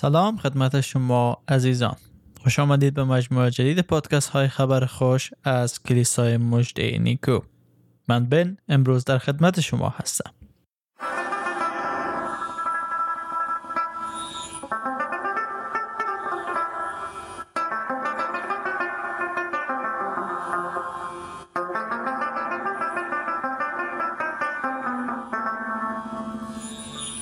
سلام خدمت شما عزیزان. خوش آمدید به مجموعه جدید پادکست های خبر خوش از کلیسای مجده نیکو. من بن امروز در خدمت شما هستم.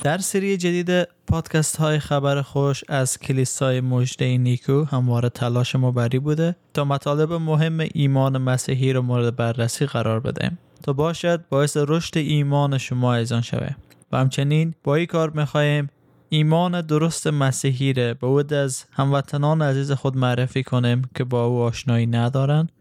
در سری جدید پادکست های خبر خوش از کلیسای مجده نیکو همواره تلاش ما بری بوده تا مطالب مهم ایمان مسیحی رو مورد بررسی قرار بدهیم تا باشد باعث رشد ایمان شما ایزان شوه. و همچنین با این کار می‌خواهیم ایمان درست مسیحی را به ود از هموطنان عزیز خود معرفی کنیم که با او آشنایی ندارند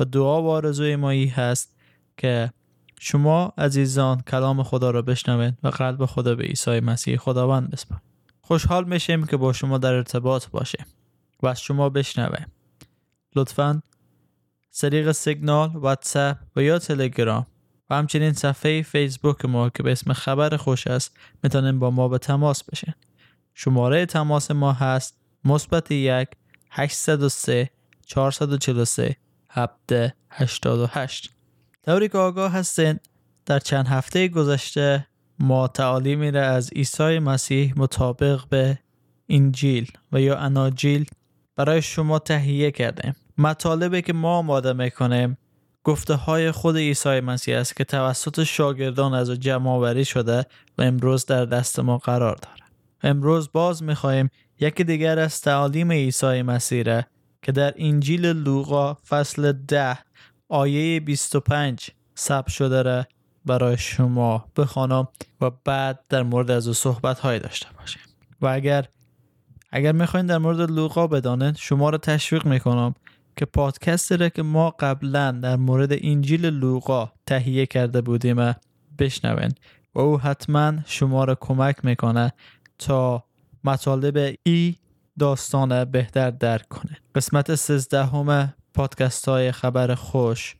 و دعا و آرزوی ما هست که شما عزیزان کلام خدا را بشنوید و قلب خدا به عیسی مسیح خداوند بسپارید خوشحال میشیم که با شما در ارتباط باشیم و از شما بشنویم. لطفا طریق سیگنال واتساپ و یا تلگرام و همچنین صفحه فیسبوک ما که به اسم خبر خوش است می‌تونیم با ما به تماس بشین. شماره تماس ما هست مثبت یک 803 443 788 طوری که آگاه هستین در چند هفته گذشته ما تعالیمی را از عیسی مسیح مطابق به انجیل و یا اناجیل برای شما تهیه کردیم. مطالبی که ما آماده می‌کنیم گفته های خود عیسی مسیح است که توسط شاگردان از جمع آوری شده و امروز در دست ما قرار داره امروز باز می‌خواهیم یکی دیگر از تعالیم عیسی مسیح را که در انجیل لوقا فصل ده آیه 25 ثبت شده را برای شما بخوانم و بعد در مورد از او صحبت های داشته باشیم. و اگر اگر می‌خواین در مورد لوقا بدانید شما را تشویق می‌کنم که پادکستی را که ما قبلا در مورد انجیل لوقا تهیه کرده بودیم بشنوین و او حتما شما را کمک می‌کنه تا مطالب ای داستان بهتر درک کنه. قسمت سیزدهم پادکست های خبر خوش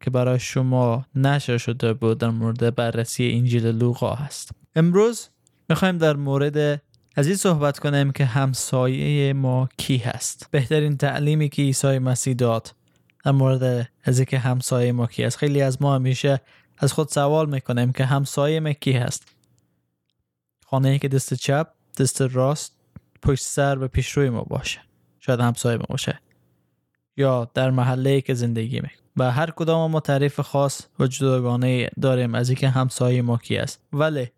که برای شما نشر شده بود در مورد بررسی انجیل لوقا هست. امروز می‌خوایم در مورد از این صحبت کنیم که همسایه ما کی هست. بهترین تعلیمی که عیسی مسیح داد در مورد از اینکه همسایه ما کی هست خیلی از ما همیشه از خود سوال می‌کنیم که همسایه ما کی هست. خانه ای که دست چپ دست راست پشت سر و پیشروی ما باشه. شاید همسایه ما باشه. یا در محله که زندگی می و هر کدام ما تعریف خاص و جداگانه داریم از اینکه همسایه ما کی است. ولی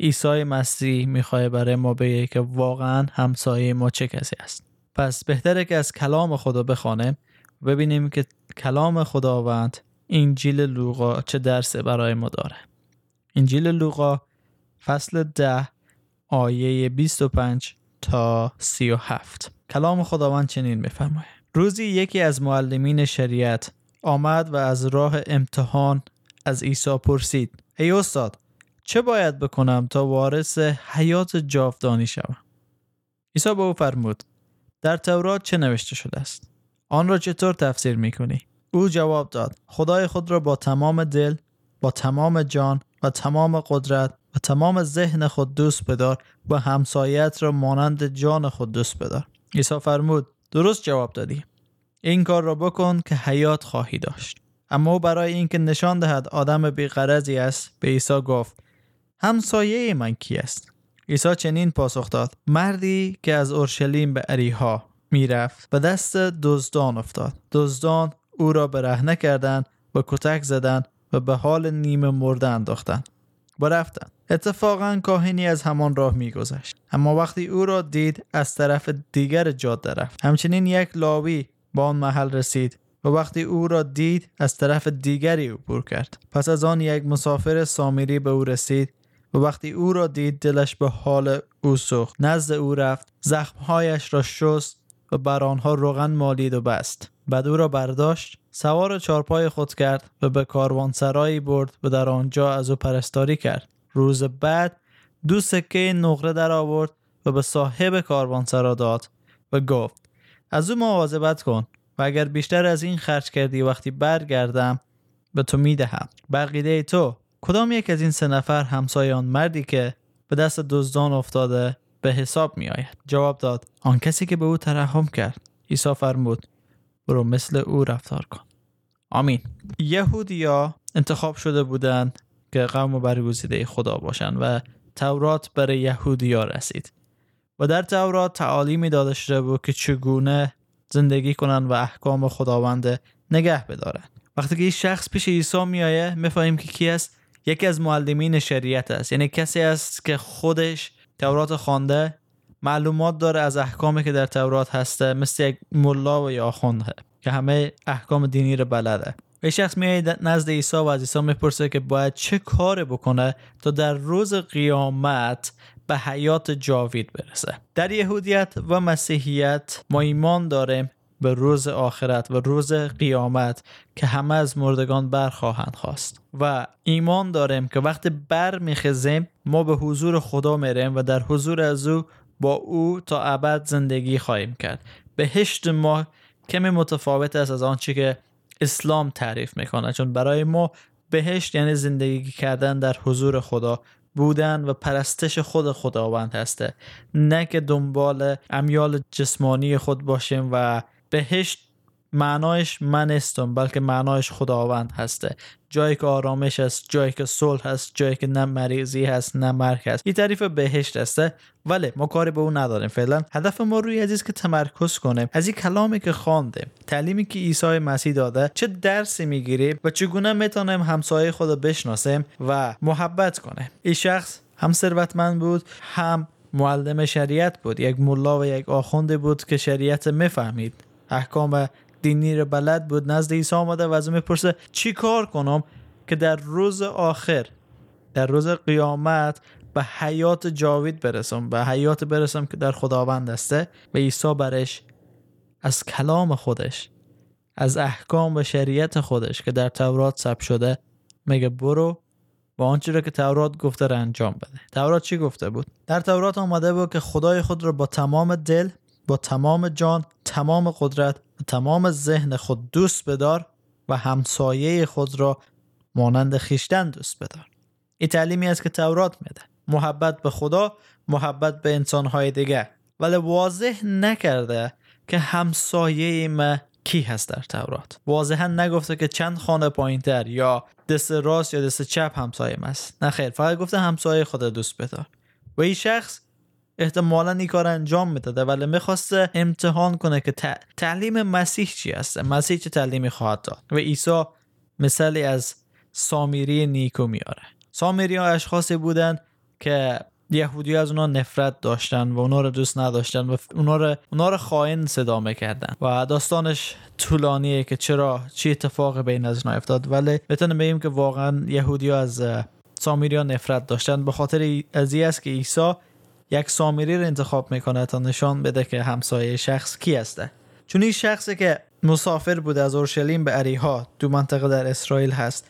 عیسی مسیح می‌خواه برای ما بگه که واقعا همسایه ما چه کسی است. پس بهتره که از کلام خدا بخوانیم ببینیم که کلام خداوند انجیل لوقا چه درسی برای ما داره. انجیل لوقا فصل ده آیه 25 تا 37 کلام خداوند چنین میفرماید. روزی یکی از معلمین شریعت آمد و از راه امتحان از عیسی پرسید ای استاد چه باید بکنم تا وارث حیات جاودانی شوم؟ عیسی به او فرمود در تورات چه نوشته شده است؟ آن را چطور تفسیر می‌کنی؟ او جواب داد خدای خود را با تمام دل با تمام جان و تمام قدرت و تمام ذهن خود دوست بدار و همسایت را مانند جان خود دوست بدار. عیسی فرمود درست جواب دادی. این کار را بکن که حیات خواهی داشت. اما برای اینکه نشان دهد آدم بیغرضی است به عیسی گفت همسایه من کی است؟ عیسی چنین پاسخ داد مردی که از اورشلیم به اریها می‌رفت و دست دزدان افتاد. دزدان او را برهنه کردند و کتک زدند و به حال نیمه مرده انداختند. و رفتند اتفاقا کاهنی از همان راه میگذشت. اما وقتی او را دید از طرف دیگر جاده رفت همچنین یک لاوی با آن محل رسید و وقتی او را دید از طرف دیگری عبور کرد. پس از آن یک مسافر سامیری به او رسید و وقتی او را دید دلش به حال او سوخت. نزد او رفت زخمهایش را شست و بر آنها روغن مالید و بست. بعد او را برداشت سوار چارپای خود کرد و به کاروانسرایی برد و در آنجا از او پرستاری کرد. روز بعد دو سکه نقره در آورد و به صاحب کاروانسرا داد و گفت از او مواظبت کن و اگر بیشتر از این خرج کردی وقتی برگردم به تو می‌دهم. بقیده تو کدام یک از این سه نفر همسایه آن مردی که به دست دزدان افتاده به حساب می آید جواب داد آن کسی که به او ترحم کرد. عیسی فرمود برو مثل او رفتار کن. آمین. یهودیا انتخاب شده بودند که قوم برگزیده خدا باشند و تورات برای یهودیا رسید. و در تورات تعالیمی داده شده بود که چگونه زندگی کنند و احکام خداوند نگه بدارند. وقتی که این شخص پیش عیسی میآیه می‌فهمیم که کی است؟ یکی از معلمین شریعت است. یعنی کسی است که خودش تورات خوانده معلومات داره از احکامی که در تورات هسته مثل یک ملا و یا خونده که همه احکام دینی رو بلده. و شخص میاد نزد عیسی و از عیسی می‌پرسه که باید چه کار بکنه تا در روز قیامت به حیات جاوید برسه. در یهودیت و مسیحیت ما ایمان داریم به روز آخرت و روز قیامت که همه از مردگان برخواهند خواست. و ایمان داریم که وقتی بر میخزیم ما به حضور خدا میریم و در حضور از او با او تا ابد زندگی خواهیم کرد. بهشت ما کمی متفاوت است از آنچه که اسلام تعریف می‌کنه. چون برای ما بهشت یعنی زندگی کردن در حضور خدا بودن و پرستش خود خداوند هسته. نه که دنبال امیال جسمانی خود باشیم و بهشت معنایش من استم بلکه معنایش خداوند هسته. جایی که آرامش است جایی که صلح هست جایی که نه مریضی هست نه مرگ هست. این تعریف بهشت هسته ولی ما کاری به اون نداریم فعلا. هدف ما روی عزیز که تمرکز کنیم از این کلامی که خواندیم تعلیمی که عیسی مسیح داده چه درسی می‌گیریم و چگونه می‌تونیم همسایه خود بشناسیم و محبت کنیم این شخص هم ثروتمند بود هم معلم شریعت بود یک ملا و یک آخونده بود که شریعت می‌فهمید. احکام دینی بلد بود نزد عیسی آمده و از می‌پرسه چی کار کنم که در روز آخر در روز قیامت به حیات جاوید برسم به حیات برسم که در خداوند هسته و عیسی برش از کلام خودش از احکام و شریعت خودش که در تورات ثبت شده میگه برو و آنچه را که تورات گفته را انجام بده. تورات چی گفته بود؟ در تورات آمده بود که خدای خود را با تمام دل با تمام جان تمام قدرت تمام ذهن خود دوست بدار و همسایه خود را مانند خیشتن دوست بدار. این تعلیمی است که تورات میده محبت به خدا محبت به انسانهای دیگه ولی واضح نکرده که همسایه ما کی هست در تورات. واضحا نگفته که چند خانه پایینتر یا دست راست یا دست چپ همسایه است. نه خیر فقط گفته همسایه خود دوست بدار. و این شخص احتمالا این کار انجام می‌داده ولی می‌خواسته امتحان کنه که تعلیم مسیح چی هست مسیح چه تعلیمی خواهد داد؟ و عیسی مثالی از سامیری نیکو میاره سامیری ها اشخاصی بودند که یهودی از اونا نفرت داشتن و اونا رو دوست نداشتن و اونا رو, اونا رو خائن صدا می‌کردن. و داستانش طولانیه که چرا چی اتفاق بین از اونا افتاد. ولی بتونیم بگیم که واقعا یهودی از سامیری نفرت داشتن. به خاطر از است که عیسی یک سامری رو انتخاب می‌کنه تا نشان بده که همسایه شخص کی هسته چون این شخصی که مسافر بوده از اورشلیم به اریها دو منطقه در اسرائیل هست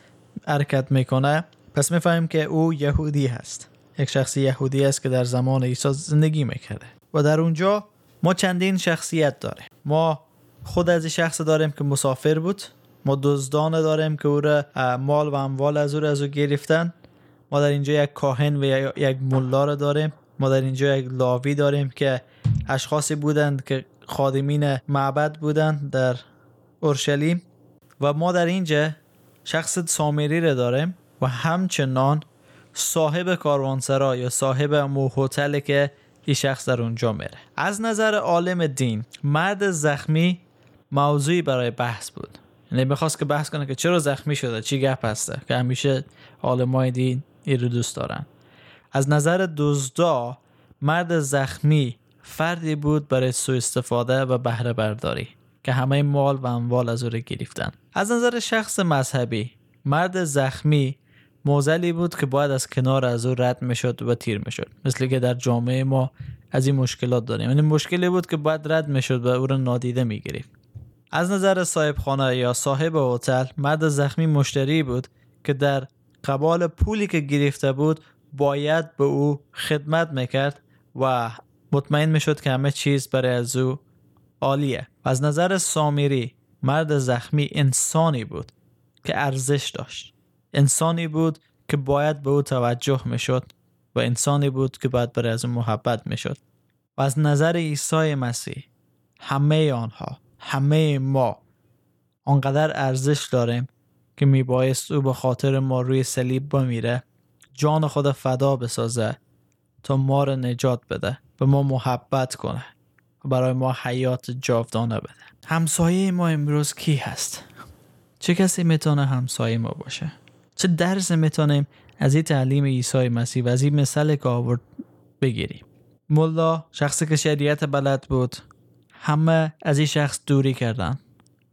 حرکت می‌کنه پس می‌فهمیم که او یهودی هست. یک شخص یهودی است که در زمان عیسی زندگی می‌کرده. و در اونجا ما چندین شخصیت داریم. ما خود از شخص داریم که مسافر بود. ما دزدان داریم که او را مال و اموال از او از او گرفتن. ما در اینجا یک کاهن و یک ملا داریم. ما در اینجا یک لاوی داریم که اشخاصی بودند که خادمین معبد بودند در اورشلیم و ما در اینجا شخص سامری رو داریم و همچنان صاحب کاروانسرا یا صاحب مو هتل که این شخص در اونجا میره. از نظر عالم دین مرد زخمی موضوعی برای بحث بود. یعنی می‌خواست که بحث کنه که چرا زخمی شده چی گپ هسته؟ که همیشه عالمای دین این رو دوست دارن. از نظر دزدا مرد زخمی فردی بود برای سوء استفاده و بهره برداری که همه مال و اموال از او را گرفتن. از نظر شخص مذهبی مرد زخمی موزلی بود که باید از کنار از او رد می‌شد و تیر می‌شد. مثل که در جامعه ما از این مشکلات داریم. یعنی مشکلی بود که باید رد می‌شد و او را نادیده می‌گرفت. از نظر صاحب خانه یا صاحب هتل مرد زخمی مشتری بود که در قبال پولی که گرفته بود باید به او خدمت می‌کرد و مطمئن می‌شد که همه چیز برای از او عالیه. از نظر سامیری مرد زخمی انسانی بود که ارزش داشت. انسانی بود که باید به او توجه می‌شد و انسانی بود که باید برای از محبت می‌شد. و از نظر عیسی مسیح همه آنها همه ما آنقدر ارزش داریم که میبایست او به خاطر ما روی صلیب بمیره جان خود فدا بسازه تا ما رو نجات بده به ما محبت کنه و برای ما حیات جاودانه بده. همسایه ما امروز کی هست؟ چه کسی می‌تونه همسایه ما باشه؟ چه درس می‌تونیم از این تعلیم عیسی مسیح و از این مثل که آورد بگیریم؟ ملا شخصی که شریعت بلد بود همه از این شخص دوری کردن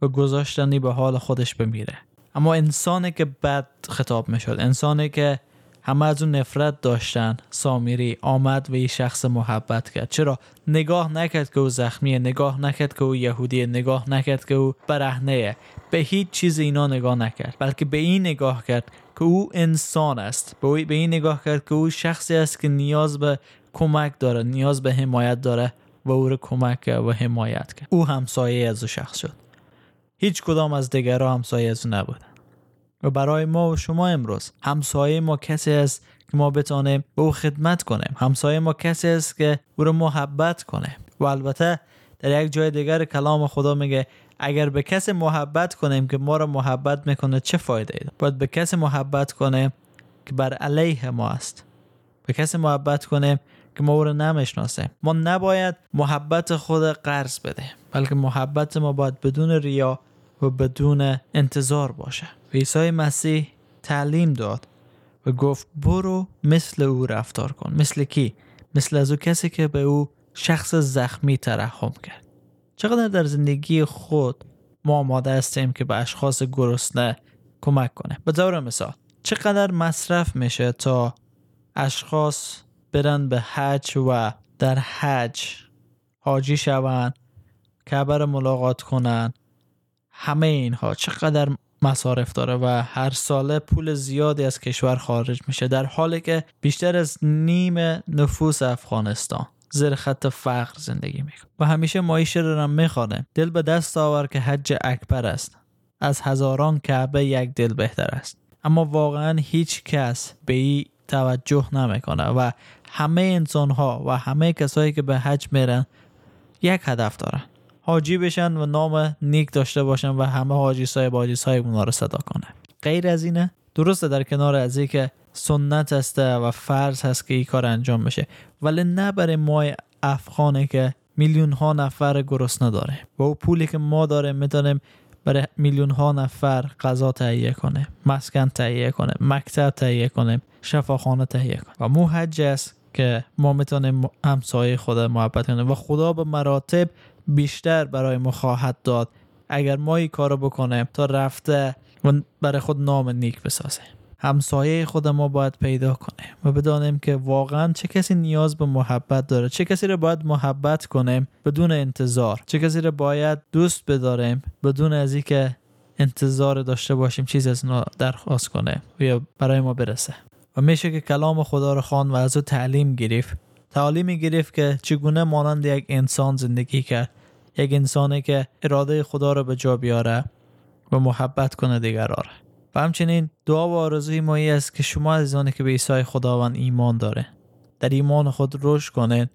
و گذاشتنی به حال خودش بمیره. اما انسانی که بد خطاب می‌شد انسانی که همه از اون نفرت داشتن. سامیری آمد و این شخص محبت کرد. چرا؟ نگاه نکرد که او زخمیه نگاه نکرد که او یهودیه نگاه نکرد که او برهنه به هیچ چیز اینا نگاه نکرد. بلکه به این نگاه کرد که او انسان است. به, به این نگاه کرد که او شخصی است که نیاز به کمک داره نیاز به حمایت داره و او رو کمک و حمایت کرد. او همسایه از او شخص شد. هیچ کدام از دیگرها همسایه از او نبودن و برای ما و شما امروز. همسایه ما کسی است که ما بتانیم به او خدمت کنیم. همسایه ما کسی است که او رو محبت کنه. و البته در یک جای دیگر کلام خدا میگه اگر به کسی محبت کنیم که ما رو محبت می‌کنه چه فایده ای باید به کسی محبت کنیم که بر علیه ما است. به کسی محبت کنیم که ما او رو نمی‌شناسیم ما نباید محبت خود قرض بده بلکه محبت ما باید بدون ریا و بدون انتظار باشه. عیسی مسیح تعلیم داد و گفت برو مثل او رفتار کن. مثل کی؟ مثل از او کسی که به او شخص زخمی ترحم کرد. چقدر در زندگی خود ما آماده هستیم که به اشخاص گرسنه کمک کنه. به طور مثال چقدر مصرف میشه تا اشخاص برن به حج و در حج حاجی شوند کعبه ملاقات کنن همه اینها چقدر مصارف داره و هر ساله پول زیادی از کشور خارج میشه در حالی که بیشتر از نیم نفوس افغانستان زیر خط فقر زندگی می‌کنه. و همیشه معیشه رو می‌خوانه. دل به دست آور که حج اکبر است. از هزاران کعبه یک دل بهتر است. اما واقعا هیچ کس به این توجه نمی‌کنه و همه انسان ها و همه کسایی که به حج میرن یک هدف دارن. حاجی بشن و نام نیک داشته باشن و همه حاجی صاحب حاجی صاحب اونا رو صدا کنه. غیر از اینه درسته در کنار از که سنت هسته و فرض هست که این کار انجام بشه ولی نه برای ما افغانه که میلیون ها نفر گرسنه داره. و او پولی که ما داره می‌تونیم برای میلیون ها نفر غذا تهیه کنه مسکن تهیه کنه مکتب تهیه کنه شفاخانه تهیه کنه. و مو حج است که ما می‌تونیم همسایه خدا محبت کنیم. و خدا به مراتب بیشتر برای ما خواهد داد. اگر ما این کارو بکنیم تا رفته و برای خود نام نیک بسازه. همسایه خود ما باید پیدا کنیم و بدانیم که واقعا چه کسی نیاز به محبت داره چه کسی رو باید محبت کنیم بدون انتظار چه کسی رو باید دوست بداریم بدون از اینکه انتظار داشته باشیم چیز از اونا درخواست کنه یا برای ما برسه. و میشه که کلام خدا رو خوان و از او تعلیم گرفت. تعلیمی گرفت که چگونه مانند یک انسان زندگی کرد یک انسانی که اراده خدا رو به جا بیاره و محبت کنه دیگران و همچنین دعا و آرزوی ما است که شما عزیزانی که به عیسی خداوند ایمان داره در ایمان خود رشد کنید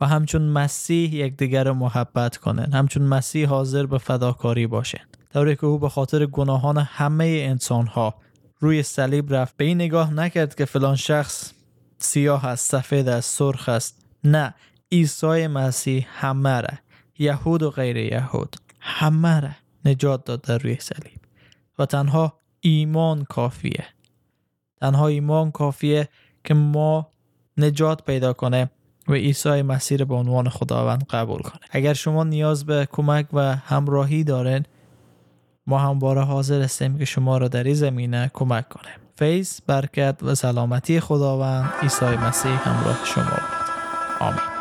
و همچون مسیح یکدیگر محبت کنند همچون مسیح حاضر به فداکاری باشند طوری که او به خاطر گناهان همه انسان ها روی صلیب رفت به این نگاه نکرد که فلان شخص سیاه است سفید است سرخ است. نه عیسی مسیح همه را یهود و غیر یهود همه را نجات داد در روی صلیب. و تنها ایمان کافیه. تنها ایمان کافیه که ما نجات پیدا کنه و عیسی مسیر به عنوان خداوند قبول کنه. اگر شما نیاز به کمک و همراهی دارین ما همواره حاضر هستیم که شما را در این زمینه کمک کنیم فیض برکت و سلامتی خداوند عیسی مسیح همراه شما. بود آمین.